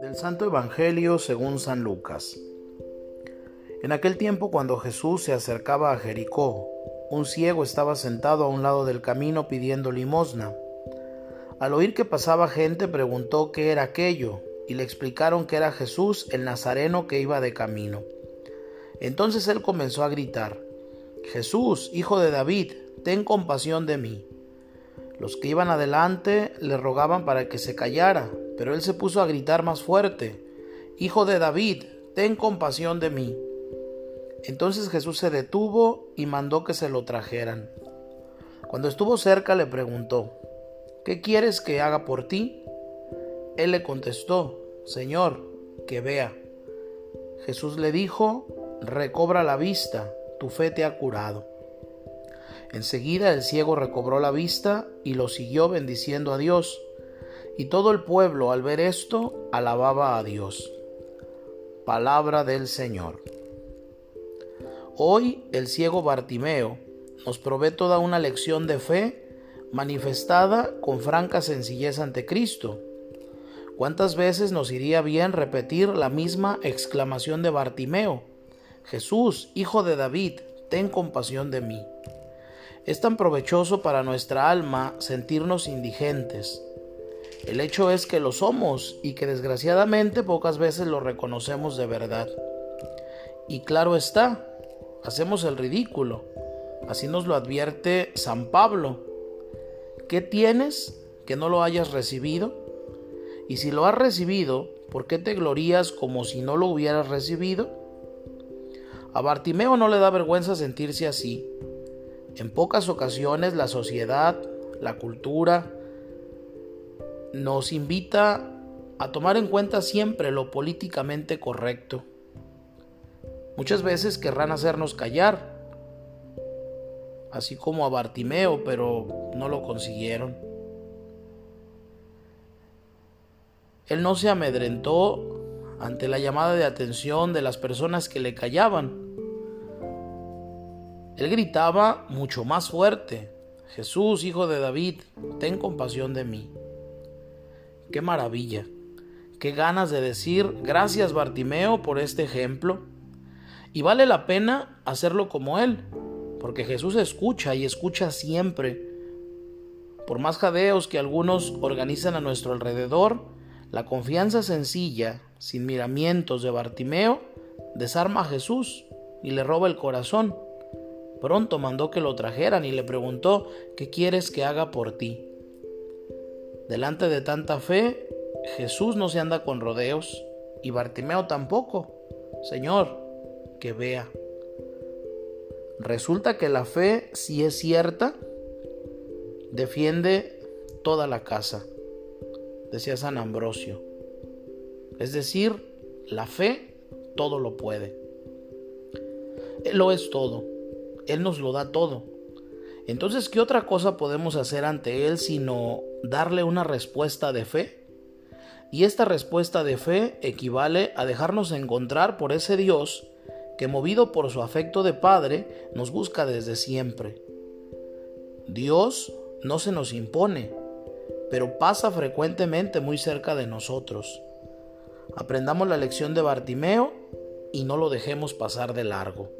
Del Santo Evangelio según San Lucas. En aquel tiempo cuando Jesús se acercaba a Jericó, un ciego estaba sentado a un lado del camino pidiendo limosna. Al oír que pasaba gente preguntó qué era aquello, y le explicaron que era Jesús el Nazareno que iba de camino. Entonces él comenzó a gritar, Jesús, hijo de David, ten compasión de mí. Los que iban adelante le rogaban para que se callara, pero él se puso a gritar más fuerte, Hijo de David, ten compasión de mí. Entonces Jesús se detuvo y mandó que se lo trajeran. Cuando estuvo cerca le preguntó, ¿qué quieres que haga por ti? Él le contestó, Señor, que vea. Jesús le dijo, recobra la vista, tu fe te ha curado. Enseguida el ciego recobró la vista y lo siguió bendiciendo a Dios. Y todo el pueblo al ver esto alababa a Dios. Palabra del Señor. Hoy el ciego Bartimeo nos provee toda una lección de fe manifestada con franca sencillez ante Cristo. ¿Cuántas veces nos iría bien repetir la misma exclamación de Bartimeo? Jesús, hijo de David, ten compasión de mí. Es tan provechoso para nuestra alma sentirnos indigentes. El hecho es que lo somos y que desgraciadamente pocas veces lo reconocemos de verdad. Y claro está, hacemos el ridículo. Así nos lo advierte San Pablo. ¿Qué tienes que no lo hayas recibido? Y si lo has recibido, ¿por qué te glorías como si no lo hubieras recibido? A Bartimeo no le da vergüenza sentirse así. En pocas ocasiones la sociedad, la cultura, nos invita a tomar en cuenta siempre lo políticamente correcto. Muchas veces querrán hacernos callar, así como a Bartimeo, pero no lo consiguieron. Él no se amedrentó ante la llamada de atención de las personas que le callaban. Él gritaba mucho más fuerte, Jesús, hijo de David, ten compasión de mí. Qué maravilla, qué ganas de decir gracias Bartimeo por este ejemplo. Y vale la pena hacerlo como él, porque Jesús escucha y escucha siempre. Por más jadeos que algunos organizan a nuestro alrededor, la confianza sencilla, sin miramientos de Bartimeo, desarma a Jesús y le roba el corazón. Pronto mandó que lo trajeran y le preguntó, ¿qué quieres que haga por ti? Delante de tanta fe, Jesús no se anda con rodeos y Bartimeo tampoco. Señor, que vea. Resulta que la fe, si es cierta, defiende toda la casa, decía San Ambrosio. Es decir, la fe todo lo puede. Él lo es todo. Él nos lo da todo. Entonces, ¿qué otra cosa podemos hacer ante Él sino darle una respuesta de fe? Y esta respuesta de fe equivale a dejarnos encontrar por ese Dios que movido por su afecto de Padre nos busca desde siempre. Dios no se nos impone, pero pasa frecuentemente muy cerca de nosotros. Aprendamos la lección de Bartimeo y no lo dejemos pasar de largo.